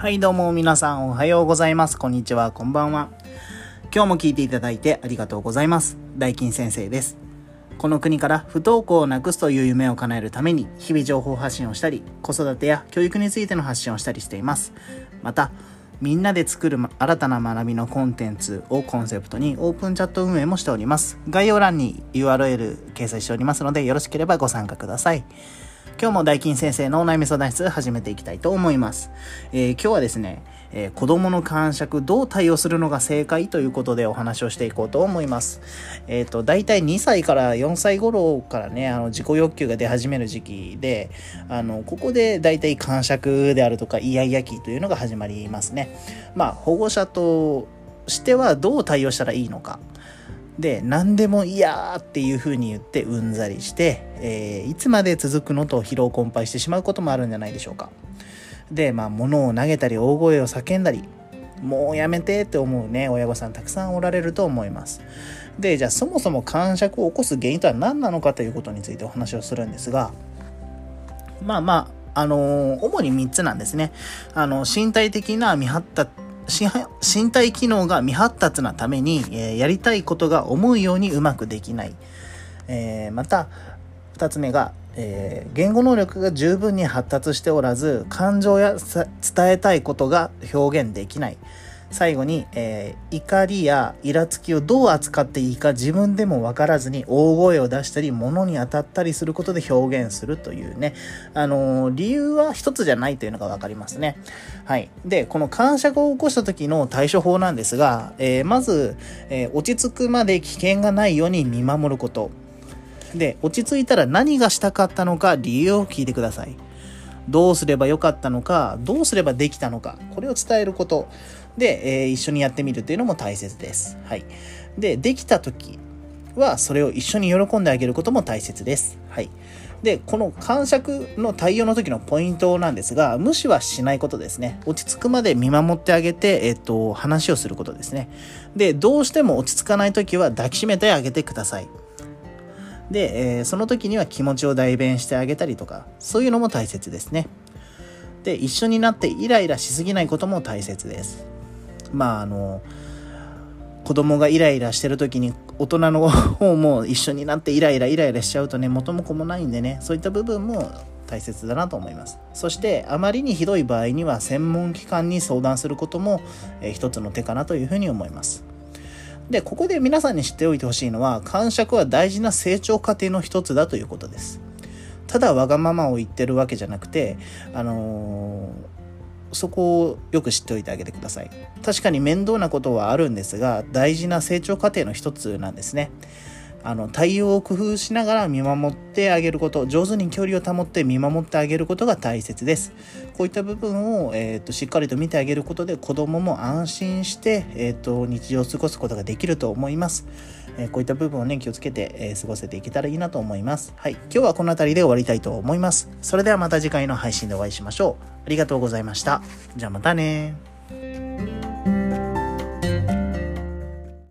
はい、どうも皆さんおはようございます。こんにちは、こんばんは。今日も聞いていただいてありがとうございます。大金先生です。この国から不登校をなくすという夢を叶えるために日々情報発信をしたり、子育てや教育についての発信をしたりしています。また、みんなで作る新たな学びのコンテンツをコンセプトにオープンチャット運営もしております。概要欄に URL 掲載しておりますのでよろしければご参加ください。今日も大金先生のお悩み相談室始めていきたいと思います。えー今日はですね、えー子供の感触どう対応するのが正解ということでお話をしていこうと思います。えっ、と、大体2歳から4歳頃からね、あの自己欲求が出始める時期で、あの、ここで大体感触であるとかイヤイヤ期というのが始まりますね。まあ、保護者としてはどう対応したらいいのか。で、何でも嫌っていう風に言ってうんざりして、えーいつまで続くのと疲労困憊してしまうこともあるんじゃないでしょうか。で、まあ、物を投げたり大声を叫んだり、もうやめてって思うね、親御さんたくさんおられると思います。で、じゃあそもそも感触を起こす原因とは何なのかということについてお話をするんですが、まあまあ、あのー主に3つなんですね。あの、身体的な未発達、身体機能が未発達なために、えーやりたいことが思うようにうまくできない。えーまた、2つ目が、えー言語能力が十分に発達しておらず、感情や伝えたいことが表現できない。最後に、えー怒りやイラつきをどう扱っていいか自分でも分からずに大声を出したり物に当たったりすることで表現するというね、あのー理由は一つじゃないというのが分かりますね。はい。で、この感触を起こした時の対処法なんですが、えーまず、え落ち着くまで危険がないように見守ること。で、落ち着いたら何がしたかったのか理由を聞いてください。どうすればよかったのか、どうすればできたのか、これを伝えることで、えー一緒にやってみるというのも大切です。はい。で、できた時は、それを一緒に喜んであげることも大切です。はい。で、この感触の対応の時のポイントなんですが、無視はしないことですね。落ち着くまで見守ってあげて、えっと、話をすることですね。で、どうしても落ち着かない時は抱きしめてあげてください。で、えーその時には気持ちを代弁してあげたりとか、そういうのも大切ですね。で、一緒になってイライラしすぎないことも大切です。まあ、あの、子供がイライラしてる時に大人の方も一緒になってイライライライラしちゃうとね、元も子もないんでね、そういった部分も大切だなと思います。そして、あまりにひどい場合には専門機関に相談することも、えー一つの手かなというふうに思います。で、ここで皆さんに知っておいてほしいのは、感触は大事な成長過程の一つだということです。ただわがままを言ってるわけじゃなくて、あのーそこをよく知っておいてあげてください。確かに面倒なことはあるんですが、大事な成長過程の一つなんですね。あの、対応を工夫しながら見守ってあげること、上手に距離を保って見守ってあげることが大切です。こういった部分を、えー、としっかりと見てあげることで子供もも安心して、えー、と日常を過ごすことができると思います。えーこういった部分をね、気をつけて、えー過ごせていけたらいいなと思います。はい。今日はこの辺りで終わりたいと思います。それではまた次回の配信でお会いしましょう。ありがとうございました。じゃあまたね